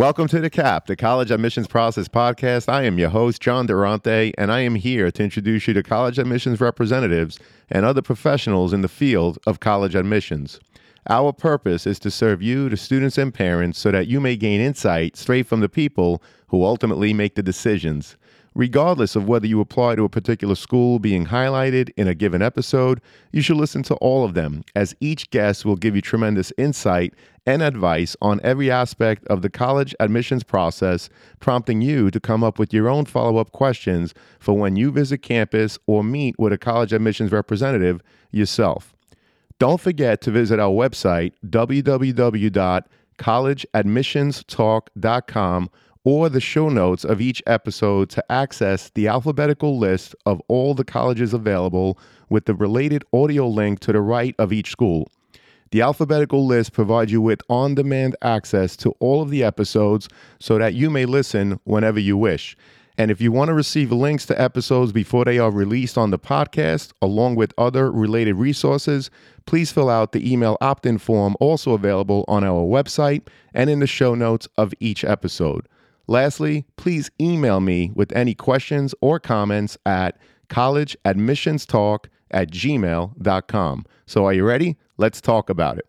Welcome to The Cap, the College Admissions Process Podcast. I am your host, John Durante, and I am here to introduce you to college admissions representatives and other professionals in the field of college admissions. Our purpose is to serve you, the students and parents, so that you may gain insight straight from the people who ultimately make the decisions. Regardless of whether you apply to a particular school being highlighted in a given episode, you should listen to all of them, as each guest will give you tremendous insight and advice on every aspect of the college admissions process, prompting you to come up with your own follow up questions for when you visit campus or meet with a college admissions representative yourself. Don't forget to visit our website, www.collegeadmissionstalk.com or the show notes of each episode to access the alphabetical list of all the colleges available with the related audio link to the right of each school. The alphabetical list provides you with on demand access to all of the episodes so that you may listen whenever you wish. And if you want to receive links to episodes before they are released on the podcast, along with other related resources, please fill out the email opt in form also available on our website and in the show notes of each episode. Lastly, please email me with any questions or comments at collegeadmissionstalk at gmail.com. So, are you ready? Let's talk about it.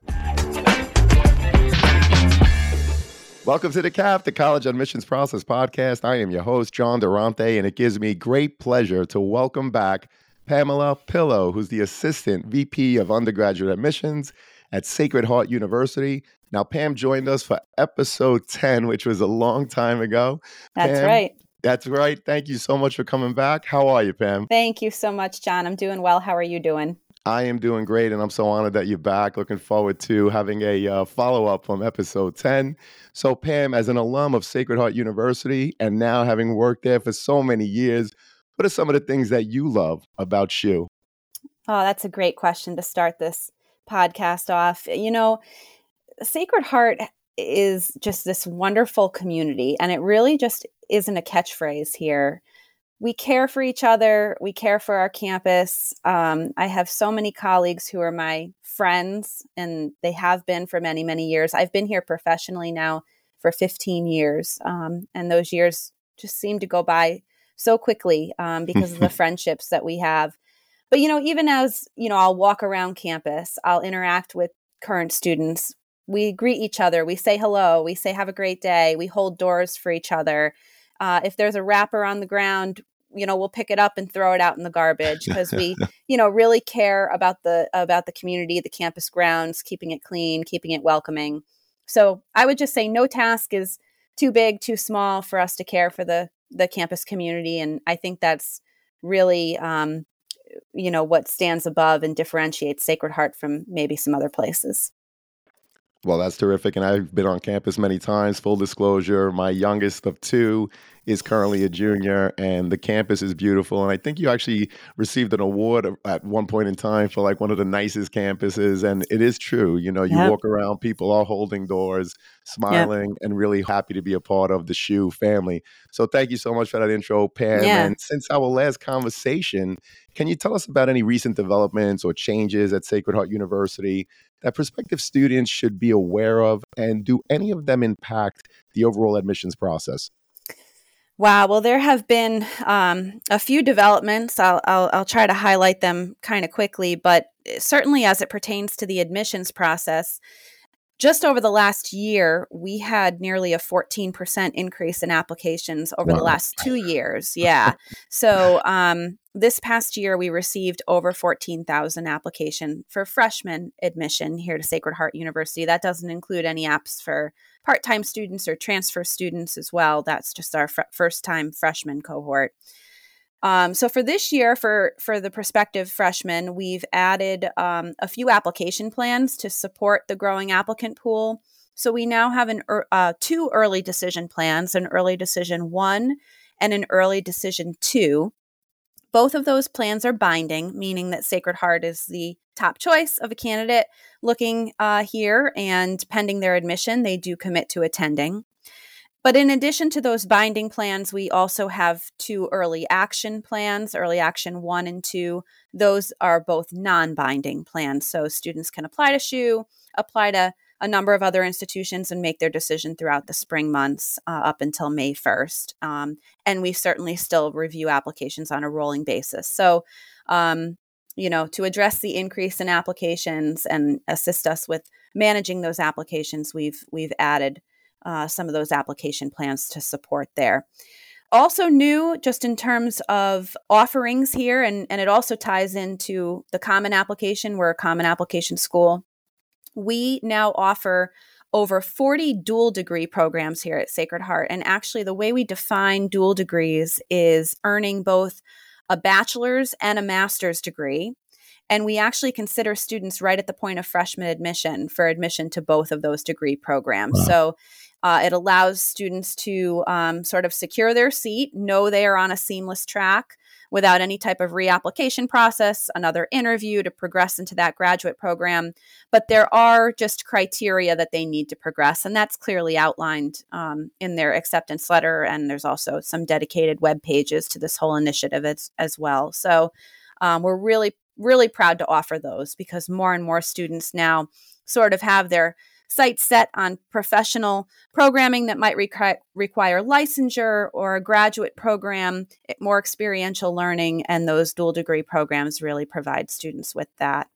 Welcome to the CAP, the College Admissions Process Podcast. I am your host, John Durante, and it gives me great pleasure to welcome back Pamela Pillo, who's the Assistant VP of Undergraduate Admissions at Sacred Heart University. Now, Pam joined us for episode 10, which was a long time ago. That's Pam, right. That's right. Thank you so much for coming back. How are you, Pam? Thank you so much, John. I'm doing well. How are you doing? I am doing great, and I'm so honored that you're back. Looking forward to having a uh, follow up from episode 10. So, Pam, as an alum of Sacred Heart University and now having worked there for so many years, what are some of the things that you love about SHU? Oh, that's a great question to start this podcast off. You know, Sacred Heart is just this wonderful community, and it really just isn't a catchphrase here. We care for each other, we care for our campus. Um, I have so many colleagues who are my friends, and they have been for many, many years. I've been here professionally now for 15 years, um, and those years just seem to go by so quickly um, because of the friendships that we have. But you know, even as you know, I'll walk around campus, I'll interact with current students we greet each other we say hello we say have a great day we hold doors for each other uh, if there's a wrapper on the ground you know we'll pick it up and throw it out in the garbage because we you know really care about the about the community the campus grounds keeping it clean keeping it welcoming so i would just say no task is too big too small for us to care for the the campus community and i think that's really um, you know what stands above and differentiates sacred heart from maybe some other places well, that's terrific. And I've been on campus many times. Full disclosure, my youngest of two is currently a junior, and the campus is beautiful. And I think you actually received an award at one point in time for like one of the nicest campuses. And it is true. You know, you yep. walk around, people are holding doors, smiling, yep. and really happy to be a part of the SHU family. So thank you so much for that intro, Pam. Yeah. And since our last conversation, can you tell us about any recent developments or changes at Sacred Heart University that prospective students should be aware of? And do any of them impact the overall admissions process? Wow. Well, there have been um, a few developments. I'll, I'll, I'll try to highlight them kind of quickly, but eh, certainly as it pertains to the admissions process, just over the last year, we had nearly a 14% increase in applications over wow. the last two years. Yeah. so um, this past year, we received over 14,000 application for freshman admission here to Sacred Heart University. That doesn't include any apps for part time students or transfer students as well. That's just our fr- first time freshman cohort. Um, so for this year, for for the prospective freshmen, we've added um, a few application plans to support the growing applicant pool. So we now have an uh, two early decision plans: an early decision one and an early decision two. Both of those plans are binding, meaning that Sacred Heart is the top choice of a candidate looking uh, here, and pending their admission, they do commit to attending. But in addition to those binding plans, we also have two early action plans, early action one and two. Those are both non binding plans. So students can apply to SHU, apply to a number of other institutions, and make their decision throughout the spring months uh, up until May 1st. Um, and we certainly still review applications on a rolling basis. So, um, you know, to address the increase in applications and assist us with managing those applications, we've we've added uh, some of those application plans to support there. Also, new just in terms of offerings here, and, and it also ties into the common application. We're a common application school. We now offer over 40 dual degree programs here at Sacred Heart. And actually, the way we define dual degrees is earning both a bachelor's and a master's degree. And we actually consider students right at the point of freshman admission for admission to both of those degree programs. Wow. So uh, it allows students to um, sort of secure their seat, know they are on a seamless track without any type of reapplication process, another interview to progress into that graduate program. But there are just criteria that they need to progress, and that's clearly outlined um, in their acceptance letter. And there's also some dedicated web pages to this whole initiative as, as well. So um, we're really, really proud to offer those because more and more students now sort of have their sights set on professional programming that might require licensure or a graduate program, more experiential learning, and those dual degree programs really provide students with that.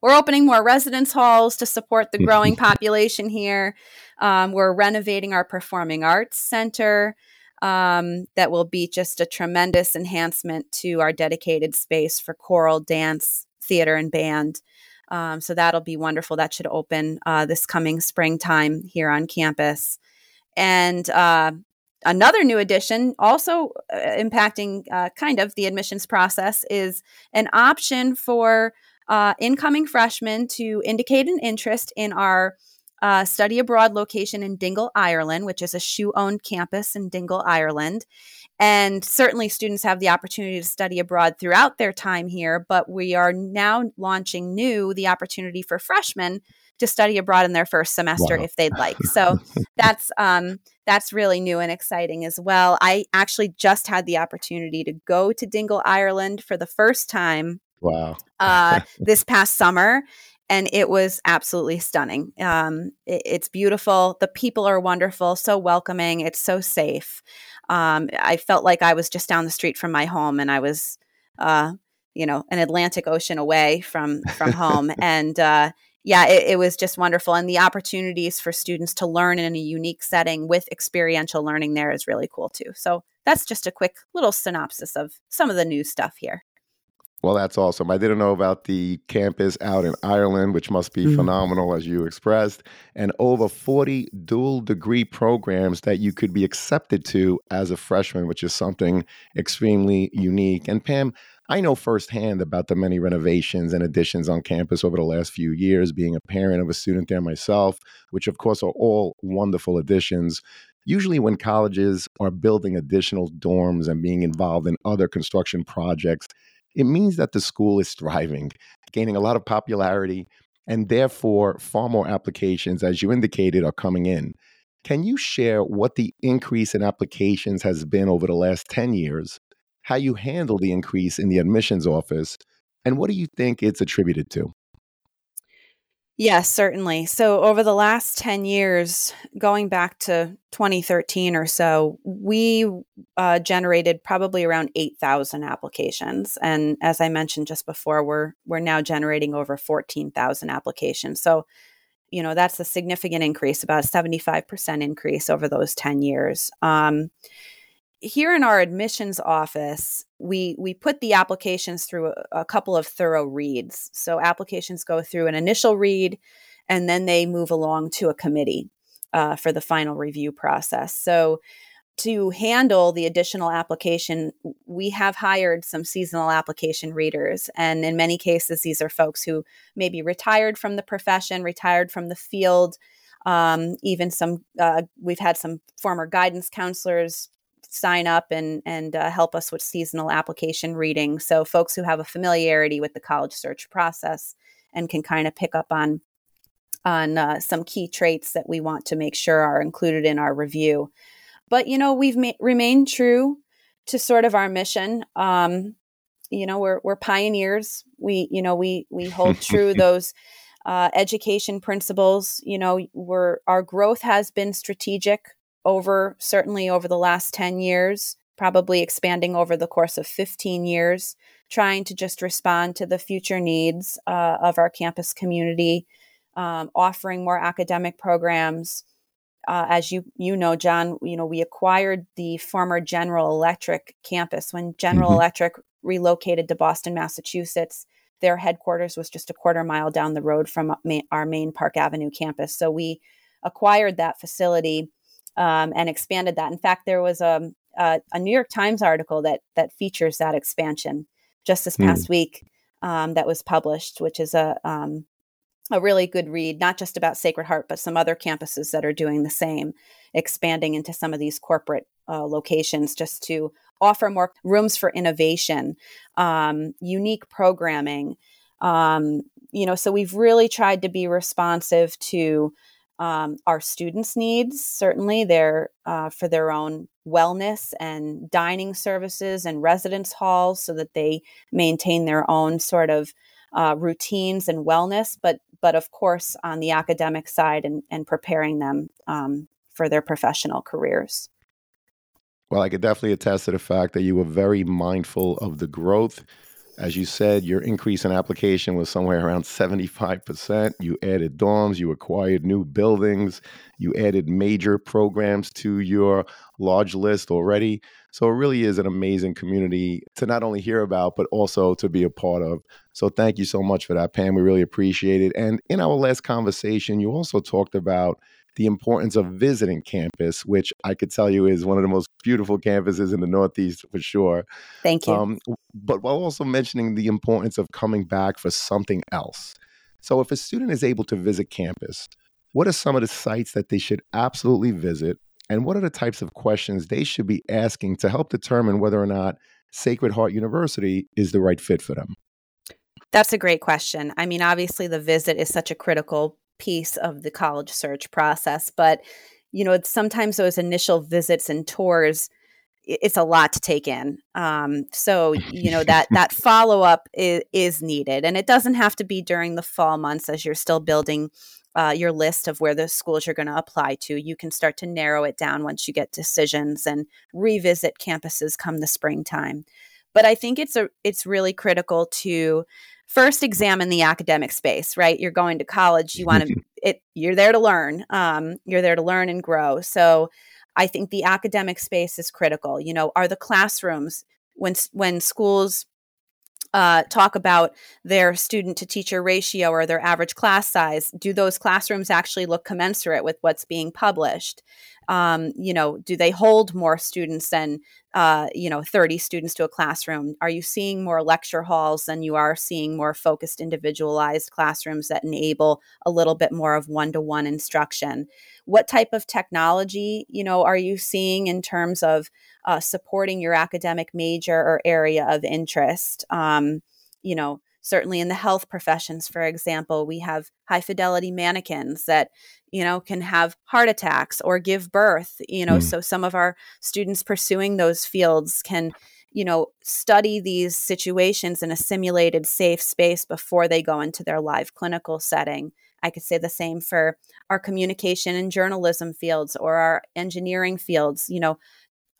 We're opening more residence halls to support the growing population here. Um, we're renovating our performing arts center. Um, that will be just a tremendous enhancement to our dedicated space for choral, dance, theater, and band. Um, so that'll be wonderful. That should open uh, this coming springtime here on campus. And uh, another new addition, also uh, impacting uh, kind of the admissions process, is an option for uh, incoming freshmen to indicate an interest in our uh, study abroad location in Dingle, Ireland, which is a SHU owned campus in Dingle, Ireland. And certainly, students have the opportunity to study abroad throughout their time here, but we are now launching new the opportunity for freshmen to study abroad in their first semester wow. if they'd like. So that's um, that's really new and exciting as well. I actually just had the opportunity to go to Dingle, Ireland for the first time. Wow! uh, this past summer, and it was absolutely stunning. Um, it, it's beautiful. The people are wonderful, so welcoming. It's so safe um, I felt like I was just down the street from my home, and I was, uh, you know, an Atlantic Ocean away from from home, and uh, yeah, it, it, was just wonderful. And the opportunities for students to learn in a unique setting with experiential learning there is really cool too. So that's just a quick little synopsis of some of the new stuff here. Well, that's awesome. I didn't know about the campus out in Ireland, which must be mm. phenomenal, as you expressed, and over 40 dual degree programs that you could be accepted to as a freshman, which is something extremely unique. And Pam, I know firsthand about the many renovations and additions on campus over the last few years, being a parent of a student there myself, which of course are all wonderful additions. Usually, when colleges are building additional dorms and being involved in other construction projects, it means that the school is thriving, gaining a lot of popularity, and therefore far more applications, as you indicated, are coming in. Can you share what the increase in applications has been over the last 10 years, how you handle the increase in the admissions office, and what do you think it's attributed to? Yes, certainly. So, over the last 10 years, going back to 2013 or so, we uh, generated probably around 8,000 applications. And as I mentioned just before, we're, we're now generating over 14,000 applications. So, you know, that's a significant increase, about a 75% increase over those 10 years. Um, here in our admissions office, we we put the applications through a, a, couple of thorough reads. So applications go through an initial read, and then they move along to a committee uh, for the final review process. So to handle the additional application, we have hired some seasonal application readers. And in many cases, these are folks who may be retired from the profession, retired from the field. Um, even some, uh, we've had some former guidance counselors sign up and and uh, help us with seasonal application reading. So folks who have a familiarity with the college search process and can kind of pick up on on uh, some key traits that we want to make sure are included in our review. But you know, we've ma- remained true to sort of our mission. Um, you know, we're we're pioneers. We you know we we hold true those uh, education principles. You know, we're our growth has been strategic over certainly over the last ten years, probably expanding over the course of fifteen years, trying to just respond to the future needs uh, of our campus community, um, offering more academic programs. Uh, as you you know, John, you know we acquired the former General Electric campus when General mm-hmm. Electric relocated to Boston, Massachusetts their headquarters was just a quarter mile down the road from our main Park Avenue campus. So we acquired that facility um, and expanded that. In fact, there was a, a, a, New York Times article that that features that expansion just this past mm. week um, that was published, which is a um, a really good read, not just about Sacred Heart, but some other campuses that are doing the same, expanding into some of these corporate uh, locations just to offer more rooms for innovation, um, unique programming. Um, you know, so we've really tried to be responsive to um, our students' needs. Certainly, they're uh, for their own wellness and dining services and residence halls, so that they maintain their own sort of uh, routines and wellness. But but of course, on the academic side and, and preparing them um, for their professional careers. Well, I could definitely attest to the fact that you were very mindful of the growth. As you said, your increase in application was somewhere around 75%. You added dorms, you acquired new buildings, you added major programs to your large list already. So it really is an amazing community to not only hear about, but also to be a part of. So thank you so much for that, Pam. We really appreciate it. And in our last conversation, you also talked about the importance of visiting campus, which I could tell you is one of the most beautiful campuses in the Northeast for sure. Thank you. Um, but while also mentioning the importance of coming back for something else. So, if a student is able to visit campus, what are some of the sites that they should absolutely visit? And what are the types of questions they should be asking to help determine whether or not Sacred Heart University is the right fit for them? That's a great question. I mean, obviously, the visit is such a critical piece of the college search process. But, you know, sometimes those initial visits and tours, it's a lot to take in. Um, so, you know, that, that follow up is, is needed. And it doesn't have to be during the fall months as you're still building uh, your list of where the schools you're going to apply to. You can start to narrow it down once you get decisions and revisit campuses come the springtime. But I think it's a it's really critical to first examine the academic space right? You're going to college you want to it you're there to learn um, you're there to learn and grow. So i think the academic space is critical. You know are the classrooms when when schools uh, talk about their student to teacher ratio or their average class size do those classrooms actually look commensurate with what's being published um, you know do they hold more students than uh, you know 30 students to a classroom? Are you seeing more lecture halls than you are seeing more focused individualized classrooms that enable a little bit more of one-to-one instruction? What type of technology you know are you seeing in terms of uh, supporting your academic major or area of interest? Um, you know certainly in the health professions for example we have high fidelity mannequins that you know can have heart attacks or give birth you know mm. so some of our students pursuing those fields can you know study these situations in a simulated safe space before they go into their live clinical setting i could say the same for our communication and journalism fields or our engineering fields you know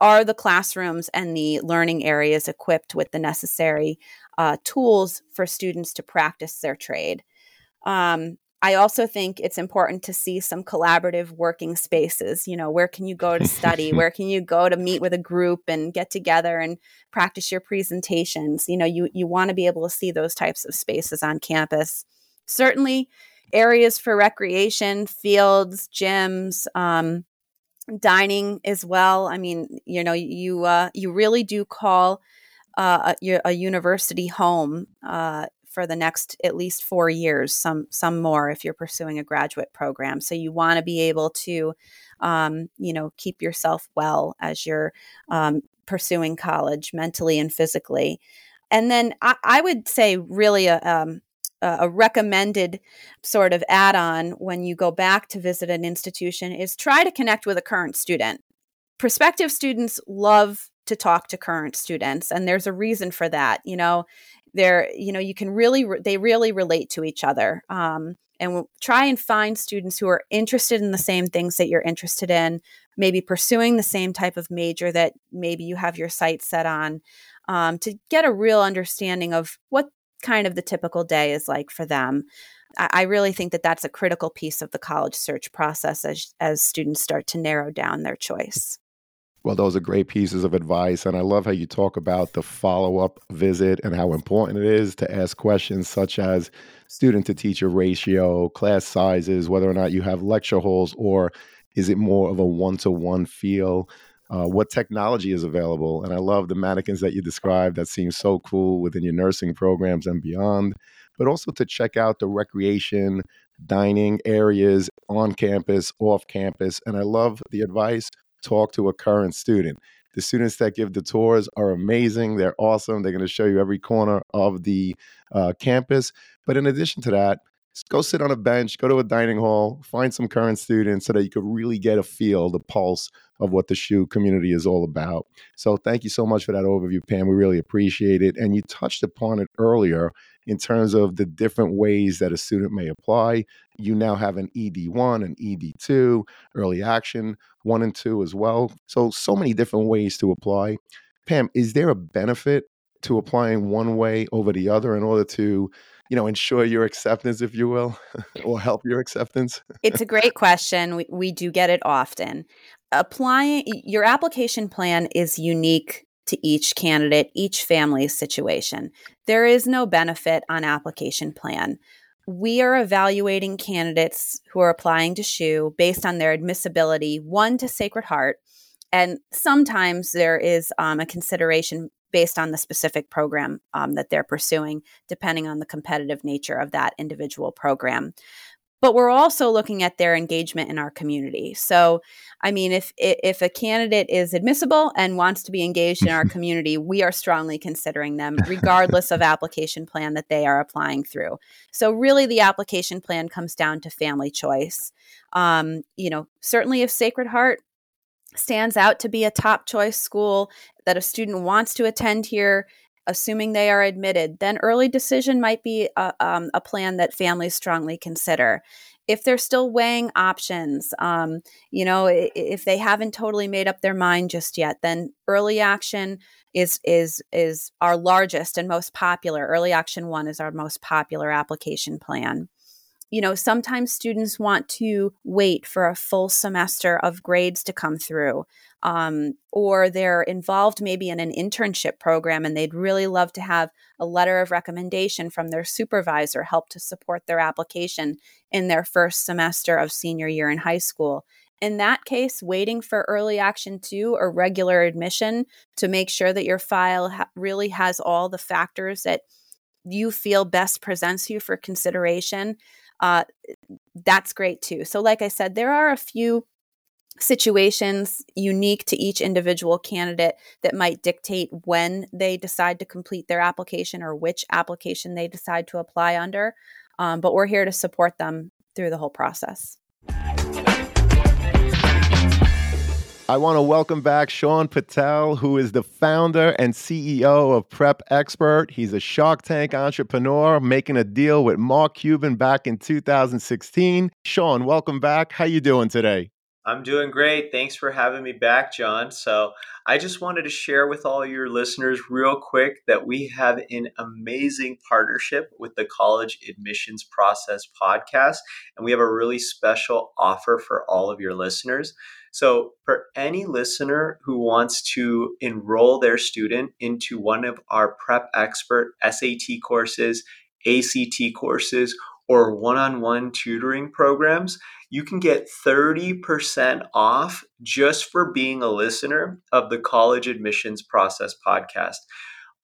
are the classrooms and the learning areas equipped with the necessary uh, tools for students to practice their trade. Um, I also think it's important to see some collaborative working spaces. You know, where can you go to study? where can you go to meet with a group and get together and practice your presentations? You know, you you want to be able to see those types of spaces on campus. Certainly, areas for recreation, fields, gyms, um, dining as well. I mean, you know, you uh, you really do call uh, a, a, university home uh, for the next at least four years, some some more if you're pursuing a graduate program. So you want to be able to, um, you know, keep yourself well as you're um, pursuing college mentally and physically. And then I, I would say really a, um, a recommended sort of add on when you go back to visit an institution is try to connect with a current student. Prospective students love to talk to current students and there's a reason for that you know? They're you know you can really they really relate to each other um, and we'll try and find students who are interested in the same things that you're interested in maybe pursuing the same type of major that maybe you have your sights set on um, to get a real understanding of what kind of the typical day is like for them. I, I really think that that's a critical piece of the college search process as as students start to narrow down their choice well, those are great pieces of advice. And I love how you talk about the follow up visit and how important it is to ask questions such as student to teacher ratio, class sizes, whether or not you have lecture halls, or is it more of a one to one feel? Uh, what technology is available? And I love the mannequins that you described that seem so cool within your nursing programs and beyond, but also to check out the recreation, dining areas on campus, off campus. And I love the advice talk to a current student. The students that give the tours are amazing. They're awesome. They're going to show you every corner of the uh, campus. But in addition to that, go sit on a bench, go to a dining hall, find some current students so that you could really get a feel, the pulse of what the SHU community is all about. So thank you so much for that overview, Pam. We really appreciate it. And you touched upon it earlier in terms of the different ways that a student may apply. You now have an ED1, an ED2, early action, one and two as well. So, so many different ways to apply. Pam, is there a benefit to applying one way over the other in order to you know ensure your acceptance if you will or help your acceptance it's a great question we, we do get it often applying your application plan is unique to each candidate each family's situation. There is no benefit on application plan. We are evaluating candidates who are applying to SHU based on their admissibility, one to Sacred Heart, and sometimes there is um, a consideration based on the specific program um, that they're pursuing, depending on the competitive nature of that individual program but we're also looking at their engagement in our community. So, I mean, if if a candidate is admissible and wants to be engaged in our community, we are strongly considering them, regardless of application plan that they are applying through. So, really, the application plan comes down to family choice. Um, you know, certainly if Sacred Heart stands out to be a top choice school that a student wants to attend here assuming they are admitted, then early decision might be a, um, a plan that families strongly consider. If they're still weighing options, um, you know, if they haven't totally made up their mind just yet, then early action is is is our largest and most popular. Early action one is our most popular application plan you know, sometimes students want to wait for a full semester of grades to come through, um, or they're involved maybe in an internship program and they'd really love to have a letter of recommendation from their supervisor help to support their application in their first semester of senior year in high school. In that case, waiting for early action two or regular admission to make sure that your file ha- really has all the factors that you feel best presents you for consideration uh, that's great too. So, like I said, there are a few situations unique to each individual candidate that might dictate when they decide to complete their application or which application they decide to apply under. Um, but we're here to support them through the whole process. I want to welcome back Shaan Patel, who is the founder and CEO of Prep Expert. He's a Shark Tank entrepreneur making a deal with Mark Cuban back in 2016. Sean, welcome back. How you doing today? I'm doing great. Thanks for having me back, John. So, I just wanted to share with all your listeners real quick that we have an amazing partnership with the College Admissions Process podcast, and we have a really special offer for all of your listeners. So, for any listener who wants to enroll their student into one of our Prep Expert SAT courses, ACT courses, or one on one tutoring programs, you can get 30% off just for being a listener of the College Admissions Process podcast.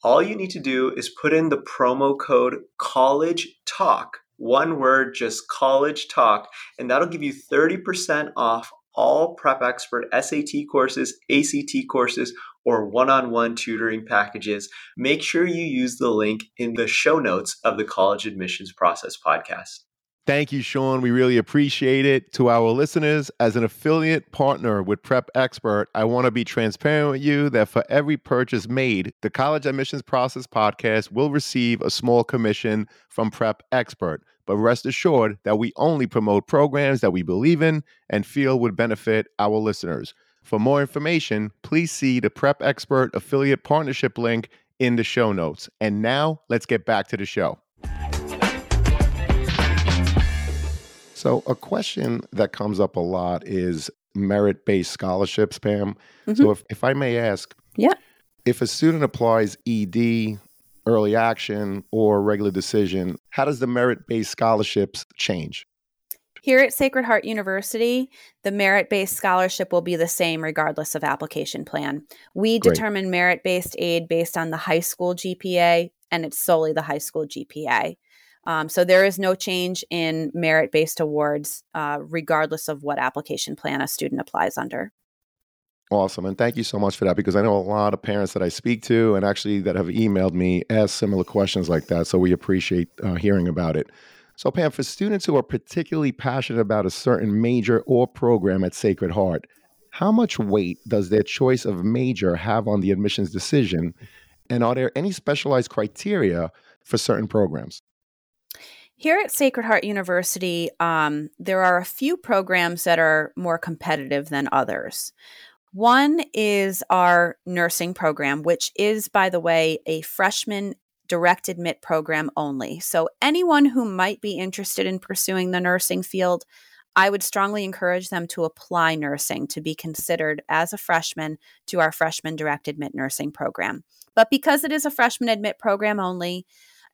all you need to do is put in the promo code college talk one word just college talk and that'll give you 30% off all prep expert sat courses act courses or one-on-one tutoring packages make sure you use the link in the show notes of the college admissions process podcast Thank you, Shaan. We really appreciate it. To our listeners, as an affiliate partner with Prep Expert, I want to be transparent with you that for every purchase made, the College Admissions Process podcast will receive a small commission from Prep Expert. But rest assured that we only promote programs that we believe in and feel would benefit our listeners. For more information, please see the Prep Expert affiliate partnership link in the show notes. And now let's get back to the show. So, a question that comes up a lot is merit based scholarships, Pam. Mm-hmm. So, if, if I may ask, yeah. If a student applies ED, early action, or regular decision, how does the merit based scholarships change? Here at Sacred Heart University, the merit based scholarship will be the same regardless of application plan. We Great. determine merit based aid based on the high school GPA, and it's solely the high school GPA. Um, so there is no change in merit based awards, uh, regardless of what application plan a student applies under. Awesome. And thank you so much for that because I know a lot of parents that I speak to and actually that have emailed me ask similar questions like that. So we appreciate uh, hearing about it. So, Pam, for students who are particularly passionate about a certain major or program at Sacred Heart, how much weight does their choice of major have on the admissions decision? And are there any specialized criteria for certain programs? Here at Sacred Heart University, um, there are a few programs that are more competitive than others. One is our nursing program, which is, by the way, a freshman direct admit program only. So, anyone who might be interested in pursuing the nursing field, I would strongly encourage them to apply nursing to be considered as a freshman to our freshman direct admit nursing program. But because it is a freshman admit program only,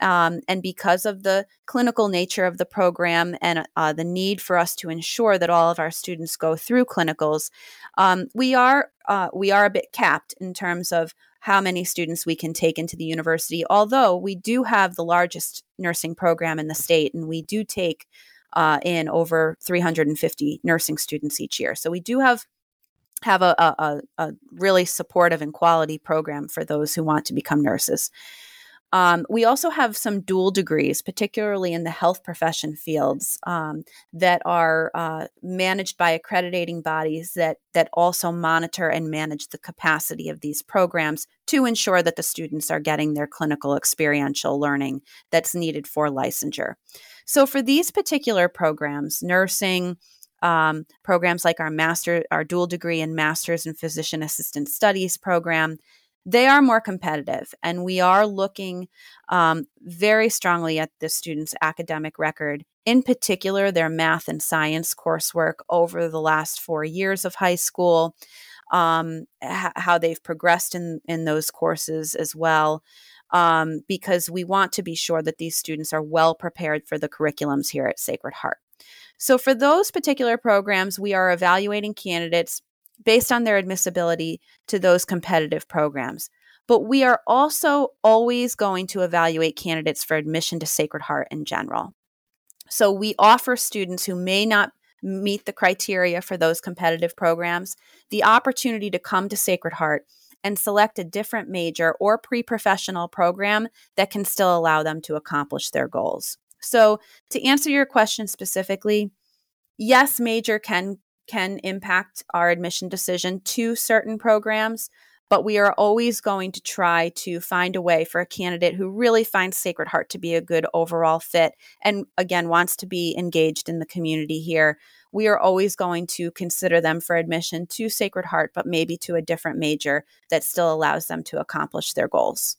um, and because of the clinical nature of the program and uh, the need for us to ensure that all of our students go through clinicals, um, we are uh, we are a bit capped in terms of how many students we can take into the university. Although we do have the largest nursing program in the state, and we do take uh, in over 350 nursing students each year. So we do have have a, a, a really supportive and quality program for those who want to become nurses. Um, we also have some dual degrees, particularly in the health profession fields, um, that are uh, managed by accrediting bodies that that also monitor and manage the capacity of these programs to ensure that the students are getting their clinical experiential learning that's needed for licensure. So, for these particular programs, nursing, um, programs like our master, our dual degree and master's in physician assistant studies program, they are more competitive and we are looking um, very strongly at the students academic record in particular their math and science coursework over the last four years of high school um, how they've progressed in, in those courses as well um, because we want to be sure that these students are well prepared for the curriculums here at sacred heart. So for those particular programs we are evaluating candidates based on their admissibility to those competitive programs. But we are also always going to evaluate candidates for admission to Sacred Heart in general. So we offer students who may not meet the criteria for those competitive programs the opportunity to come to Sacred Heart and select a different major or pre professional program that can still allow them to accomplish their goals. So, to answer your question specifically, yes, major can can impact our admission decision to certain programs, but we are always going to try to find a way for a candidate who really finds Sacred Heart to be a good overall fit and again wants to be engaged in the community here. We are always going to consider them for admission to Sacred Heart, but maybe to a different major that still allows them to accomplish their goals.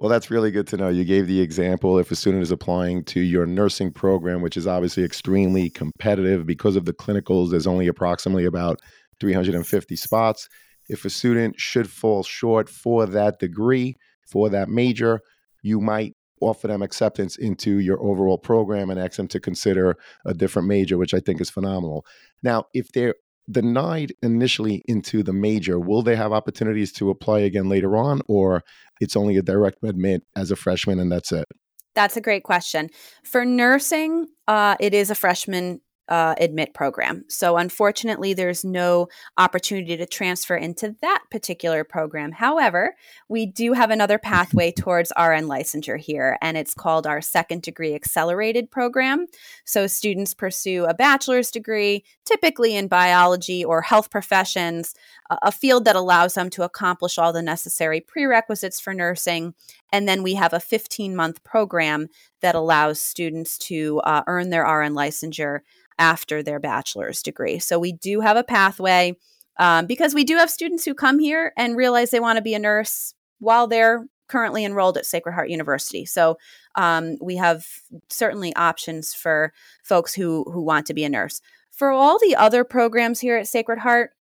Well, that's really good to know. You gave the example if a student is applying to your nursing program, which is obviously extremely competitive because of the clinicals, there's only approximately about 350 spots. If a student should fall short for that degree, for that major, you might offer them acceptance into your overall program and ask them to consider a different major, which I think is phenomenal. Now, if they're denied initially into the major, will they have opportunities to apply again later on, or it's only a direct admit as a freshman and that's it? That's a great question. For nursing, uh, it is a freshman uh, admit program. So, unfortunately, there's no opportunity to transfer into that particular program. However, we do have another pathway towards RN licensure here, and it's called our second degree accelerated program. So, students pursue a bachelor's degree, typically in biology or health professions, a field that allows them to accomplish all the necessary prerequisites for nursing. And then we have a 15 month program that allows students to uh, earn their RN licensure after their bachelor's degree. So we do have a pathway um, because we do have students who come here and realize they want to be a nurse while they're currently enrolled at Sacred Heart University. So um, we have certainly options for folks who who want to be a nurse. For all the other programs here at Sacred Heart,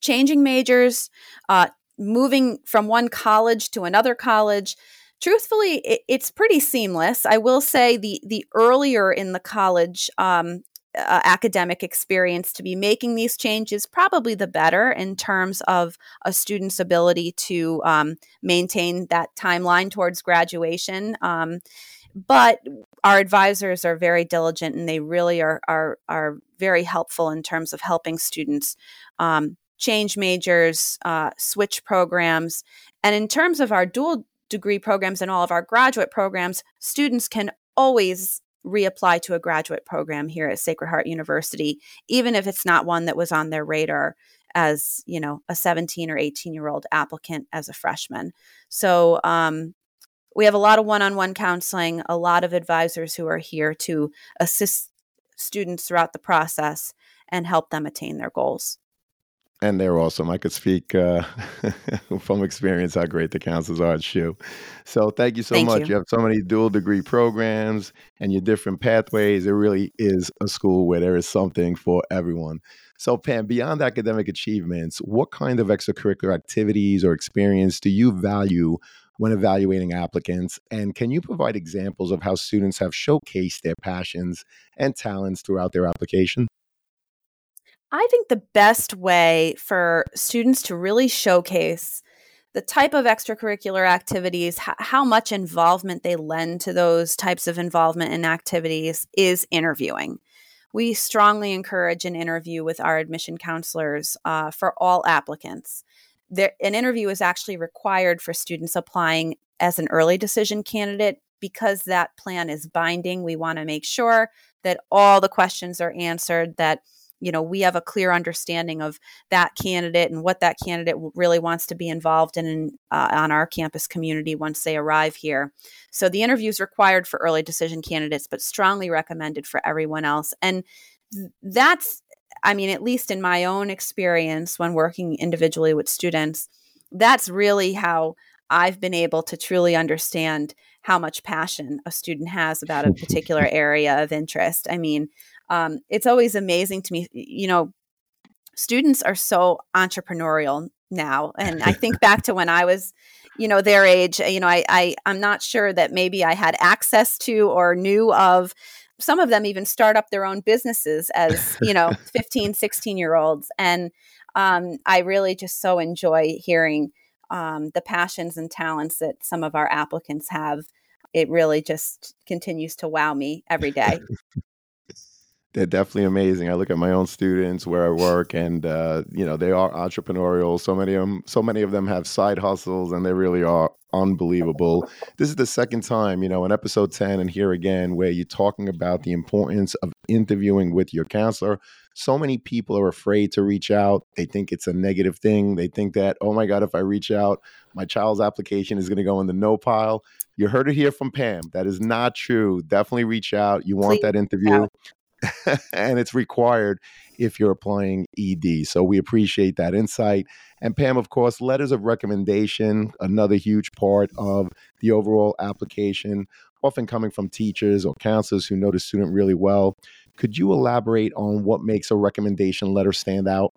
changing majors, uh, moving from one college to another college, truthfully, it, it's pretty seamless. I will say the the earlier in the college um, uh, academic experience to be making these changes, probably the better in terms of a student's ability to um, maintain that timeline towards graduation. Um, but our advisors are very diligent and they really are, are, are very helpful in terms of helping students um, change majors, uh, switch programs. And in terms of our dual degree programs and all of our graduate programs, students can always reapply to a graduate program here at Sacred Heart University, even if it's not one that was on their radar as you know a 17 or 18 year old applicant as a freshman. So um, we have a lot of one-on-one counseling, a lot of advisors who are here to assist students throughout the process and help them attain their goals and they're awesome. I could speak uh, from experience how great the counselors are at SHU. So thank you so thank much. You. you. have so many dual degree programs and your different pathways. It really is a school where there is something for everyone. So Pam, beyond academic achievements, what kind of extracurricular activities or experience do you value when evaluating applicants? And can you provide examples of how students have showcased their passions and talents throughout their application? I think the best way for students to really showcase the type of extracurricular activities, h- how much involvement they lend to those types of involvement and activities is interviewing. We strongly encourage an interview with our admission counselors uh, for all applicants. There, an interview is actually required for students applying as an early decision candidate because that plan is binding. We want to make sure that all the questions are answered, that you know we have a clear understanding of that candidate and what that candidate really wants to be involved in uh, on our campus community once they arrive here. So the interview is required for early decision candidates but strongly recommended for everyone else. And that's i mean at least in my own experience when working individually with students that's really how i've been able to truly understand how much passion a student has about a particular area of interest. I mean um, it's always amazing to me. You know, students are so entrepreneurial now, and I think back to when I was, you know, their age. You know, I, I I'm not sure that maybe I had access to or knew of some of them even start up their own businesses as you know 15 16 year olds and um, i really just so enjoy hearing um, the passions and talents that some of our applicants have it really just continues to wow me every day they're definitely amazing. I look at my own students where I work, and uh, you know they are entrepreneurial. So many of them, so many of them have side hustles, and they really are unbelievable. This is the second time, you know, in episode ten and here again, where you're talking about the importance of interviewing with your counselor. So many people are afraid to reach out. They think it's a negative thing. They think that, oh my God, if I reach out, my child's application is going to go in the no pile. You heard it here from Pam. That is not true. Definitely reach out. You want Please that interview. and it's required if you're applying ED. So we appreciate that insight. And Pam, of course, letters of recommendation, another huge part of the overall application, often coming from teachers or counselors who know the student really well. Could you elaborate on what makes a recommendation letter stand out?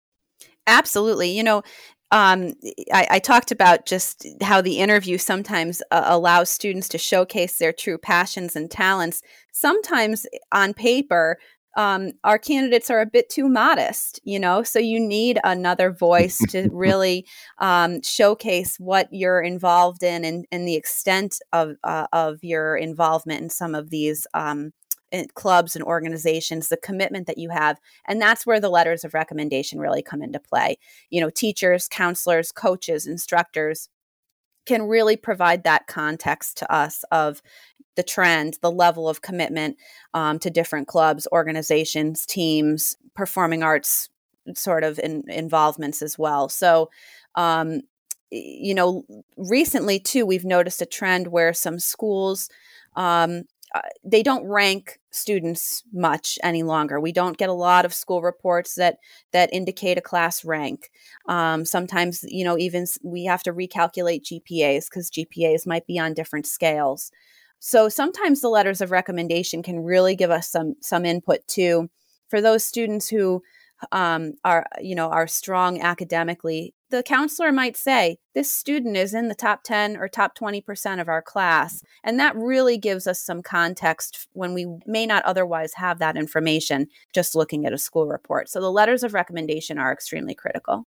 Absolutely. You know, um, I, I, talked about just how the interview sometimes uh, allows students to showcase their true passions and talents. Sometimes on paper, um, our candidates are a bit too modest, you know, so you need another voice to really um, showcase what you're involved in and, and the extent of, uh, of your involvement in some of these um, clubs and organizations, the commitment that you have. And that's where the letters of recommendation really come into play. You know, teachers, counselors, coaches, instructors can really provide that context to us of the trend, the level of commitment um, to different clubs, organizations, teams, performing arts sort of in, involvements as well. So, um, you know, recently too, we've noticed a trend where some schools um, uh, they don't rank students much any longer. We don't get a lot of school reports that that indicate a class rank. Um, sometimes, you know, even we have to recalculate GPAs because GPAs might be on different scales. So sometimes the letters of recommendation can really give us some some input too. For those students who um, are you know are strong academically the counselor might say this student is in the top 10 or top 20% of our class. And that really gives us some context when we may not otherwise have that information just looking at a school report. So the letters of recommendation are extremely critical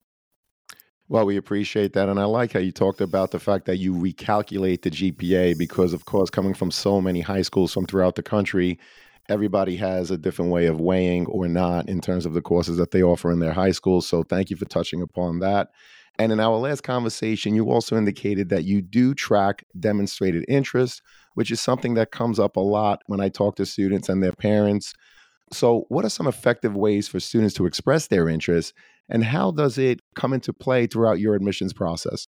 well, we appreciate that. And I like how you talked about the fact that you recalculate the GPA because, of course, coming from so many high schools from throughout the country, everybody has a different way of weighing or not in terms of the courses that they offer in their high schools. So thank you for touching upon that. And in our last conversation, you also indicated that you do track demonstrated interest, which is something that comes up a lot when I talk to students and their parents. So, what are some effective ways for students to express their interest, and how does it come into play throughout your admissions process?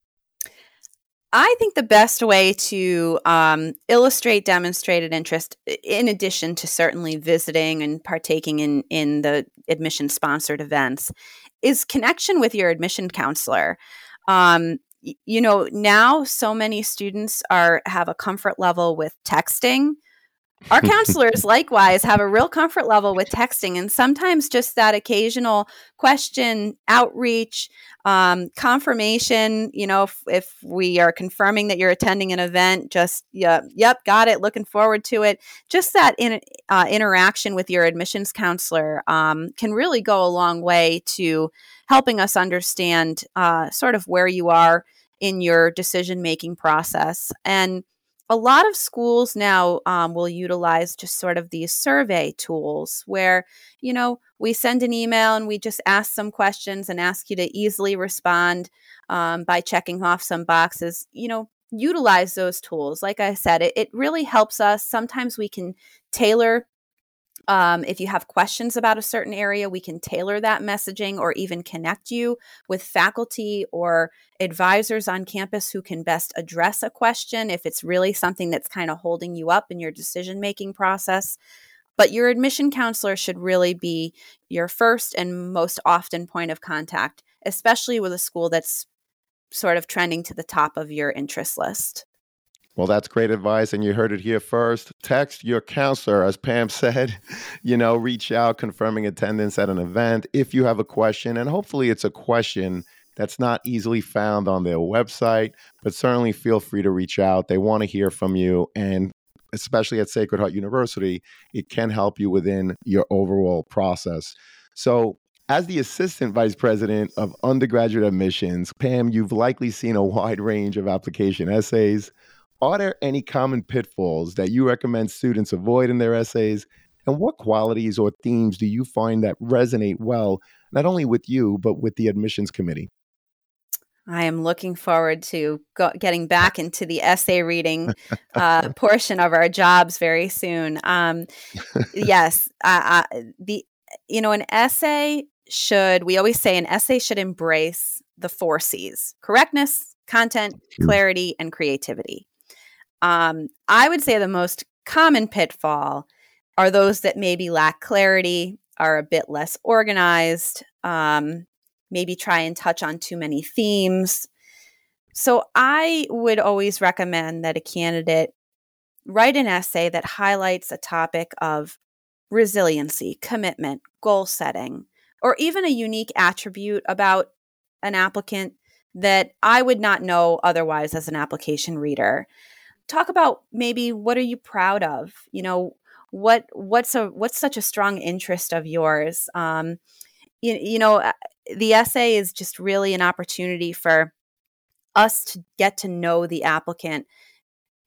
I think the best way to um, illustrate demonstrated interest, in addition to certainly visiting and partaking in in the admission sponsored events, is connection with your admission counselor. Um, you know, now so many students are have a comfort level with texting our counselors likewise have a real comfort level with texting, and sometimes just that occasional question, outreach, um, confirmation. You know, if, if, we are confirming that you're attending an event, just yeah, yep, got it, looking forward to it. Just that in, uh, interaction with your admissions counselor um, can really go a long way to helping us understand uh, sort of where you are in your decision making process and a lot of schools now um, will utilize just sort of these survey tools where you know we send an email and we just ask some questions and ask you to easily respond um, by checking off some boxes you know utilize those tools. Like i said it, it really helps us. Sometimes we can tailor um, if you have questions about a certain area, we can tailor that messaging or even connect you with faculty or advisors on campus who can best address a question if it's really something that's kind of holding you up in your decision making process. But your admission counselor should really be your first and most often point of contact, especially with a school that's sort of trending to the top of your interest list. Well, that's great advice. And you heard it here first. Text your counselor, as Pam said, you know, reach out confirming attendance at an event if you have a question. And hopefully it's a question that's not easily found on their website, but certainly feel free to reach out. They want to hear from you. And especially at Sacred Heart University, it can help you within your overall process. So, as the Assistant Vice President of Undergraduate Admissions, Pam, you've likely seen a wide range of application essays are there any common pitfalls that you recommend students avoid in their essays? And what qualities or themes do you find that resonate well, not only with you, but with the admissions committee? I am looking forward to go- getting back into the essay reading uh, portion of our jobs very soon. Um, yes, uh, uh, the you know an essay should we always say an essay should embrace the four C's: correctness, content, clarity, and creativity. Um, I would say the most common pitfall are those that maybe lack clarity, are a bit less organized, um, maybe try and touch on too many themes. So I would always recommend that a candidate write an essay that highlights a topic of resiliency, commitment, goal setting, or even a unique attribute about an applicant that I would not know otherwise as an application reader talk about maybe what are you proud of? You know, what what's a what's such a strong interest of yours? Um, you, you know uh, the essay is just really an opportunity for us to get to know the applicant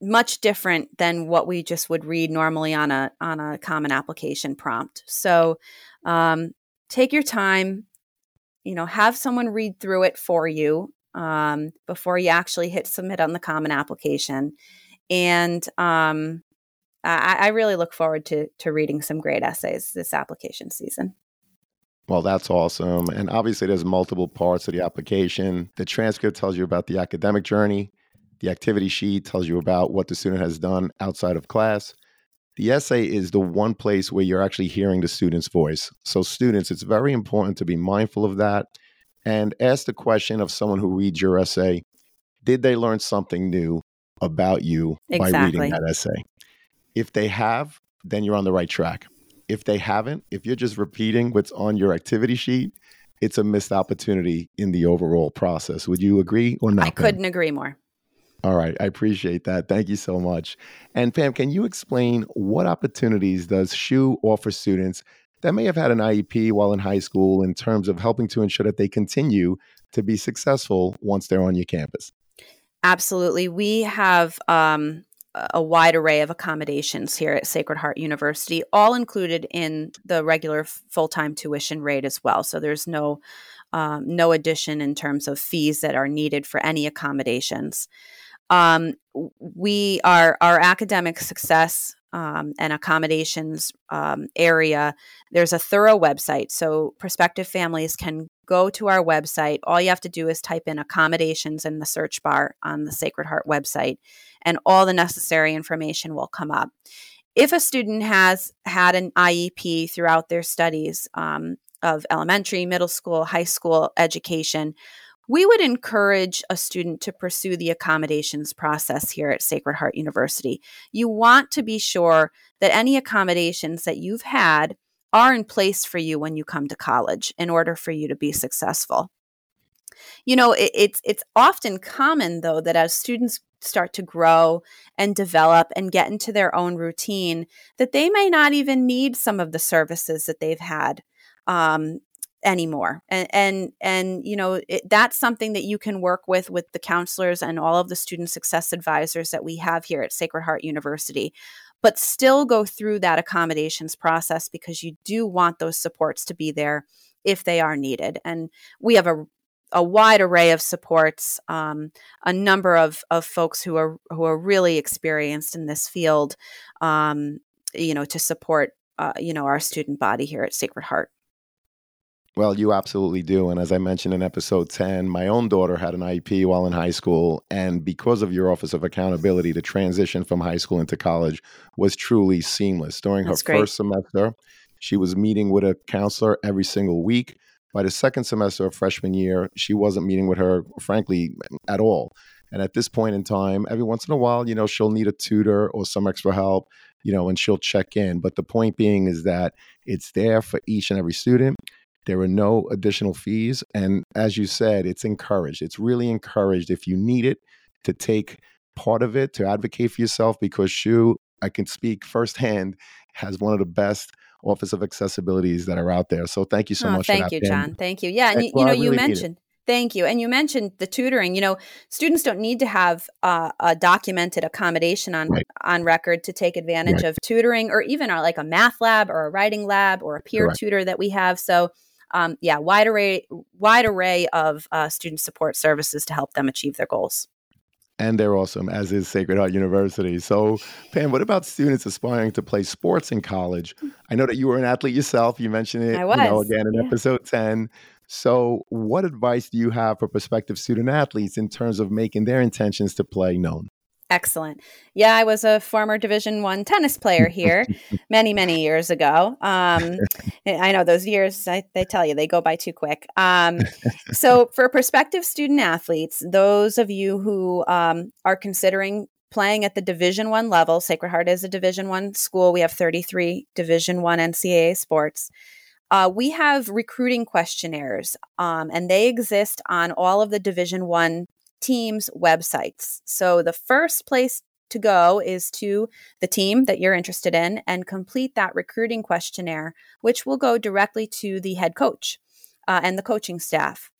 much different than what we just would read normally on a on a common application prompt. So um, take your time you know have someone read through it for you um, before you actually hit submit on the common application and um, I, I really look forward to to reading some great essays this application season. Well, that's awesome. And obviously, there's multiple parts of the application. The transcript tells you about the academic journey. The activity sheet tells you about what the student has done outside of class. The essay is the one place where you're actually hearing the student's voice. So, students, it's very important to be mindful of that and ask the question of someone who reads your essay Did they learn something new about you exactly. by reading that essay? If they have, then you're on the right track. If they haven't, if you're just repeating what's on your activity sheet, it's a missed opportunity in the overall process. Would you agree or not? I couldn't Pam? agree more. All right, I appreciate that. Thank you so much. And Pam, can you explain what opportunities does SHU offer students that may have had an IEP while in high school in terms of helping to ensure that they continue to be successful once they're on your campus? Absolutely. We have um, a wide array of accommodations here at Sacred Heart University, all included in the regular full time tuition rate as well. So there's no um, no addition in terms of fees that are needed for any accommodations. Um, we are our academic success um, and accommodations um, area, there's a thorough website. So prospective families can go to our website. All you have to do is type in accommodations in the search bar on the Sacred Heart website, and all the necessary information will come up. If a student has had an IEP throughout their studies um, of elementary, middle school, high school education, we would encourage a student to pursue the accommodations process here at Sacred Heart University. You want to be sure that any accommodations that you've had are in place for you when you come to college in order for you to be successful. You know, it, it's it's often common though that as students start to grow and develop and get into their own routine, that they may not even need some of the services that they've had um, anymore and and and you know it, that's something that you can work with with the counselors and all of the student success advisors that we have here at Sacred Heart University but still go through that accommodations process because you do want those supports to be there if they are needed and we have a a wide array of supports, um, a number of, of folks who are who are really experienced in this field, um, you know, to support uh, you know our student body here at Sacred Heart. Well, you absolutely do. And as I mentioned in episode 10, my own daughter had an IEP while in high school. And because of your Office of Accessibility, the transition from high school into college was truly seamless. During That's her great. first semester, she was meeting with a counselor every single week. By the second semester of freshman year, she wasn't meeting with her, frankly, at all. And at this point in time, every once in a while, you know, she'll need a tutor or some extra help, you know, and she'll check in. But the point being is that it's there for each and every student. There are no additional fees. And as you said, it's encouraged. It's really encouraged if you need it to take part of it to advocate for yourself because SHU, I can speak firsthand, has one of the best office of accessibilities that are out there. So thank you so oh, much. Thank you, John. Thank you. Yeah, and you, you know, really you mentioned. Thank you. And you mentioned the tutoring. You know, students don't need to have uh, a documented accommodation on right. on record to take advantage right. of tutoring, or even our, like a math lab or a writing lab or a peer Correct. tutor that we have. So um, yeah, wide array, wide array of uh, student support services to help them achieve their goals. And they're awesome, as is Sacred Heart University. So, Pam, what about students aspiring to play sports in college? I know that you were an athlete yourself. You mentioned it, I was. you know, again in yeah. episode 10. So, what advice do you have for prospective student athletes in terms of making their intentions to play known? Excellent. Yeah, I was a former Division One tennis player here many, many years ago. Um, I know those years. I, they tell you they go by too quick. Um, so, for prospective student athletes, those of you who um, are considering playing at the Division One level, Sacred Heart is a Division One school. We have 33 Division One NCAA sports. Uh, we have recruiting questionnaires, um, and they exist on all of the Division One teams' websites. So the first place to go is to the team that you're interested in and complete that recruiting questionnaire, which will go directly to the head coach uh, and the coaching staff.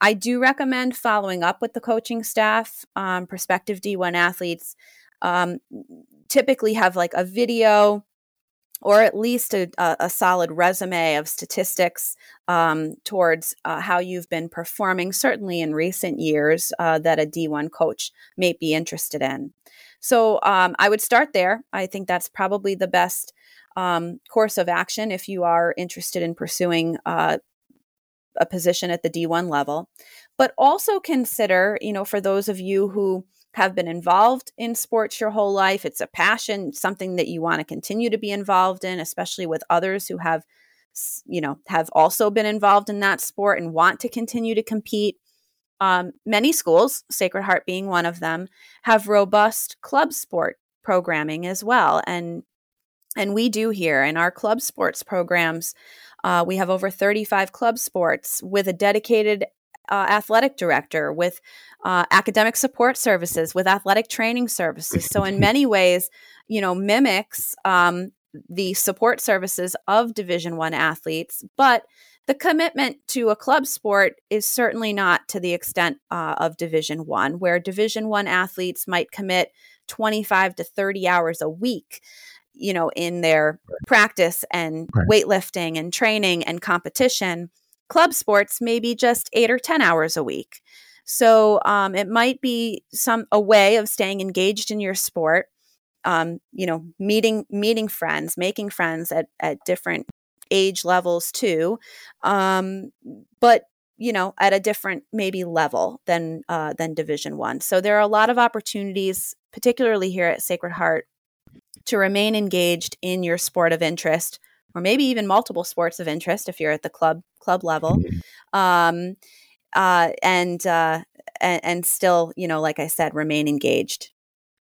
I do recommend following up with the coaching staff, um, prospective D1 athletes. Um, typically have like a video or at least a, a, solid resume of statistics um, towards uh, how you've been performing, certainly in recent years, uh, that a D1 coach may be interested in. So um, I would start there. I think that's probably the best um, course of action if you are interested in pursuing uh, a position at the D1 level. But also consider, you know, for those of you who have been involved in sports your whole life. It's a passion, something that you want to continue to be involved in, especially with others who have, you know, have also been involved in that sport and want to continue to compete. Um, many schools, Sacred Heart being one of them, have robust club sport programming as well, and and we do here in our club sports programs. Uh, we have over 35 club sports with a dedicated uh, athletic director, with uh, academic support services, with athletic training services. So in many ways, you know, mimics um, the support services of Division One athletes, but the commitment to a club sport is certainly not to the extent uh, of Division One, where Division One athletes might commit 25 to 30 hours a week you know in their practice and right. weightlifting and training and competition club sports maybe just eight or 10 hours a week. So um, it might be some a way of staying engaged in your sport. Um, you know, meeting meeting friends, making friends at at different age levels too, um, but you know at a different maybe level than uh, than Division One. So there are a lot of opportunities, particularly here at Sacred Heart, to remain engaged in your sport of interest or maybe even multiple sports of interest if you're at the club club level. Mm-hmm. um, uh, and, uh, and and still you know like i said remain engaged.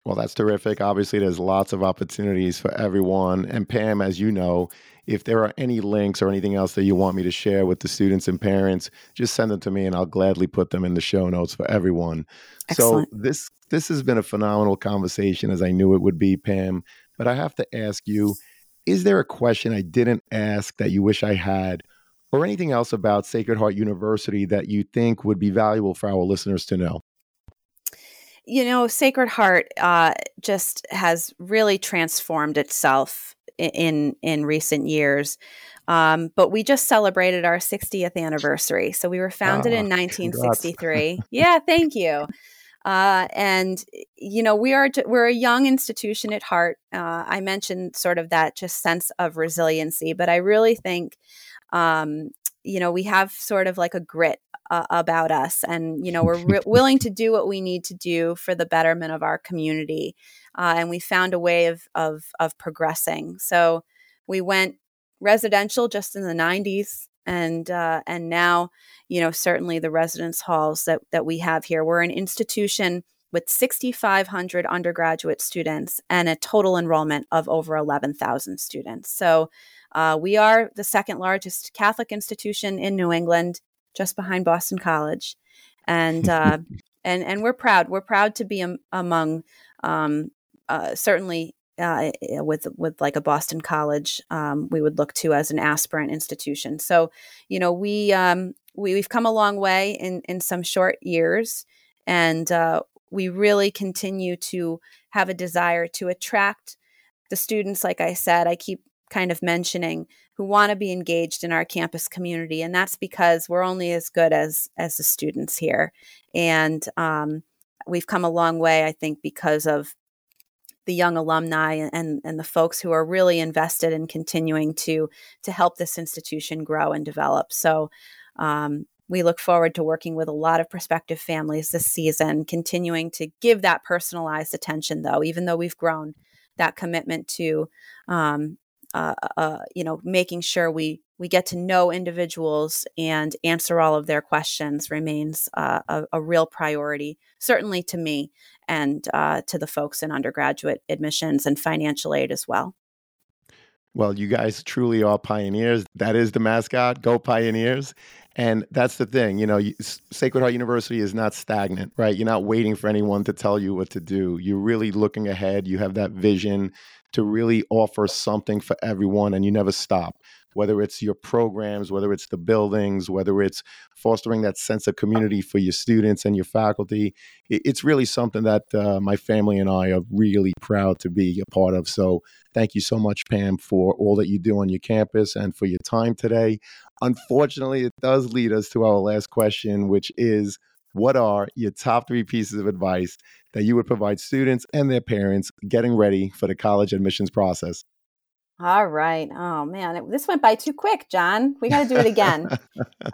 Well that's terrific. Obviously there's lots of opportunities for everyone. And pam as you know if there are any links or anything else that you want me to share with the students and parents just send them to me and i'll gladly put them in the show notes for everyone. Excellent. so this this has been a phenomenal conversation as i knew it would be pam. But i have to ask you is there a question I didn't ask that you wish I had, or anything else about Sacred Heart University that you think would be valuable for our listeners to know? You know, Sacred Heart uh, just has really transformed itself in in recent years. Um, but we just celebrated our 60th anniversary. So we were founded oh, in 1963. yeah, thank you. Uh, and you know we are we're a young institution at heart. Uh, I mentioned sort of that just sense of resiliency, but I really think um, you know we have sort of like a grit uh, about us, and you know we're re- willing to do what we need to do for the betterment of our community, uh, and we found a way of of of progressing. So we went residential just in the 90s and uh, and now you know certainly the residence halls that that we have here we're an institution with 6500 undergraduate students and a total enrollment of over 11000 students. So uh, we are the second largest catholic institution in new england just behind boston college. And uh, and and we're proud we're proud to be am- among um, uh, certainly uh, with with like a Boston College, um, we would look to as an aspirant institution. So, you know, we, um, we have come a long way in in some short years, and uh, we really continue to have a desire to attract the students. Like I said, I keep kind of mentioning who want to be engaged in our campus community, and that's because we're only as good as as the students here, and um, we've come a long way, I think, because of the young alumni and, and the folks who are really invested in continuing to to help this institution grow and develop. So um, we look forward to working with a lot of prospective families this season, continuing to give that personalized attention, though, even though we've grown that commitment to, um, uh, uh, you know, making sure we we get to know individuals and answer all of their questions remains uh, a, a, real priority, certainly to me and uh, to the folks in undergraduate admissions and financial aid as well. Well, you guys truly are pioneers. That is the mascot. Go Pioneers. And that's the thing, you know, Sacred Heart University is not stagnant, right? You're not waiting for anyone to tell you what to do. You're really looking ahead. You have that vision to really offer something for everyone and you never stop whether it's your programs, whether it's the buildings, whether it's fostering that sense of community for your students and your faculty. It's really something that uh, my family and I are really proud to be a part of. So thank you so much, Pam, for all that you do on your campus and for your time today. Unfortunately, it does lead us to our last question, which is what are your top three pieces of advice that you would provide students and their parents getting ready for the college admissions process? All right. Oh man, it, this went by too quick, John. We got to do it again.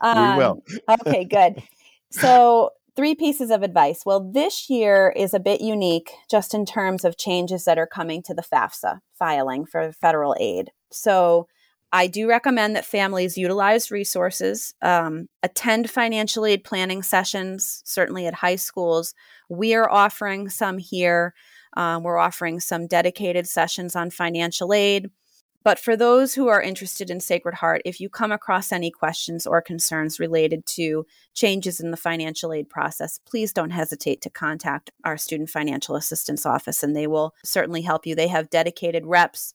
Um, we will. okay, good. So, three pieces of advice. Well, this year is a bit unique just in terms of changes that are coming to the FAFSA filing for federal aid. So, I do recommend that families utilize resources, um, attend financial aid planning sessions, certainly at high schools. We are offering some here. Um, we're offering some dedicated sessions on financial aid. But for those who are interested in Sacred Heart, if you come across any questions or concerns related to changes in the financial aid process, please don't hesitate to contact our Student Financial Assistance Office and they will certainly help you. They have dedicated reps.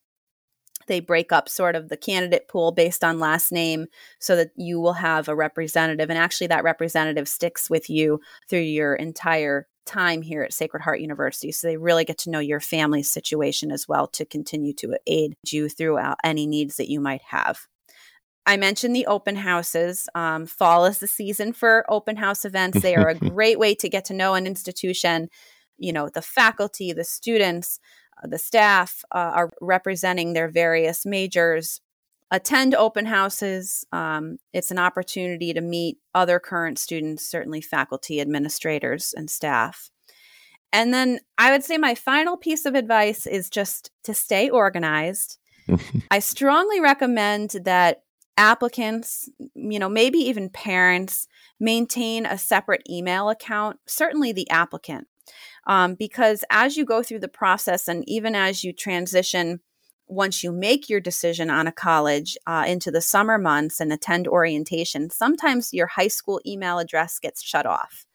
They break up sort of the candidate pool based on last name so that you will have a representative. And actually, that representative sticks with you through your entire time here at Sacred Heart University. So they really get to know your family's situation as well to continue to aid you throughout any needs that you might have. I mentioned the open houses. Um, fall is the season for open house events. They are a great way to get to know an institution. You know, the faculty, the students, uh, the staff uh, are representing their various majors attend open houses. Um, it's an opportunity to meet other current students, certainly faculty, administrators, and staff. And then I would say my final piece of advice is just to stay organized. I strongly recommend that applicants, you know, maybe even parents, maintain a separate email account, certainly the applicant. Um, because as you go through the process and even as you transition once you make your decision on a college uh, into the summer months and attend orientation, sometimes your high school email address gets shut off.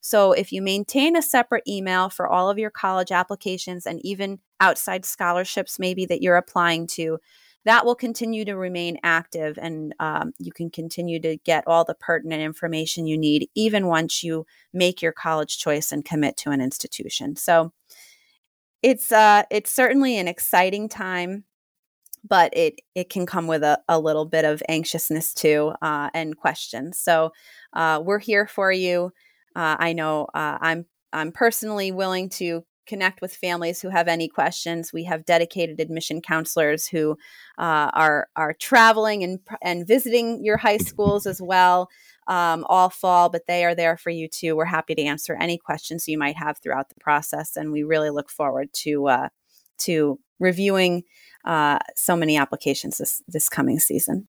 So, if you maintain a separate email for all of your college applications and even outside scholarships, maybe that you're applying to, that will continue to remain active and um, you can continue to get all the pertinent information you need, even once you make your college choice and commit to an institution. So, it's uh it's certainly an exciting time but it it can come with a, a little bit of anxiousness too uh, and questions. So uh, we're here for you. Uh, i know uh, i'm i'm personally willing to connect with families who have any questions. We have dedicated admission counselors who uh, are are traveling and and visiting your high schools as well um, all fall, but they are there for you too. We're happy to answer any questions you might have throughout the process, and we really look forward to uh, to reviewing uh, so many applications this this coming season.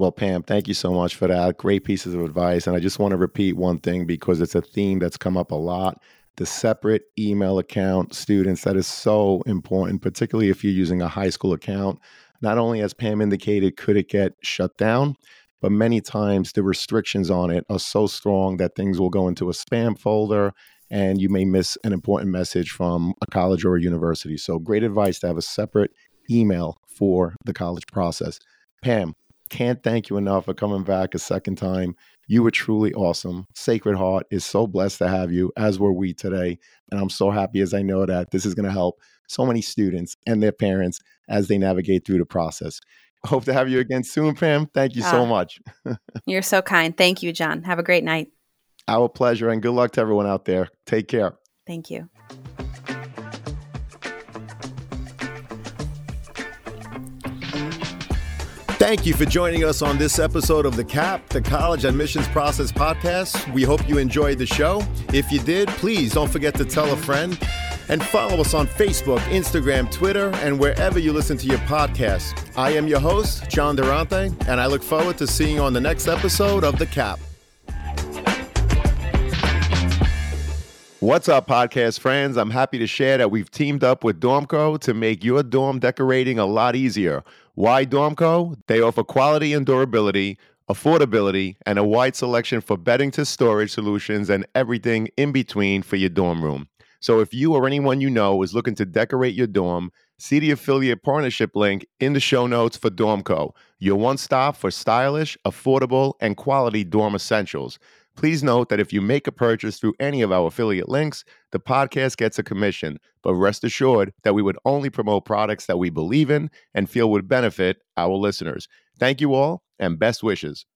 Well, Pam, thank you so much for that. Great pieces of advice. And I just want to repeat one thing because it's a theme that's come up a lot. The separate email account, students, that is so important, particularly if you're using a high school account. Not only, as Pam indicated, could it get shut down, but many times the restrictions on it are so strong that things will go into a spam folder and you may miss an important message from a college or a university. So, great advice to have a separate email for the college process. Pam, can't thank you enough for coming back a second time. You were truly awesome. Sacred Heart is so blessed to have you, as were we today. And I'm so happy as I know that this is going to help so many students and their parents as they navigate through the process. Hope to have you again soon, Pam. Thank you uh, so ah. much. you're so kind. Thank you, John. Have a great night. Our pleasure, and good luck to everyone out there. Take care. Thank you. Thank you for joining us on this episode of the CAP, the College Admissions Process Podcast. We hope you enjoyed the show. If you did, please don't forget to tell a friend and follow us on Facebook, Instagram, Twitter, and wherever you listen to your podcast. I am your host, John Durante, and I look forward to seeing you on the next episode of The Cap. What's up, podcast friends? I'm happy to share that we've teamed up with Dormco to make your dorm decorating a lot easier. Why Dormco? They offer quality and durability affordability, and a wide selection for bedding to storage solutions and everything in between for your dorm room. So if you or anyone you know is looking to decorate your dorm, see the affiliate partnership link in the show notes for Dormco, your one stop for stylish, affordable, and quality dorm essentials. Please note that if you make a purchase through any of our affiliate links, the podcast gets a commission. But rest assured that we would only promote products that we believe in and feel would benefit our listeners. Thank you all and best wishes.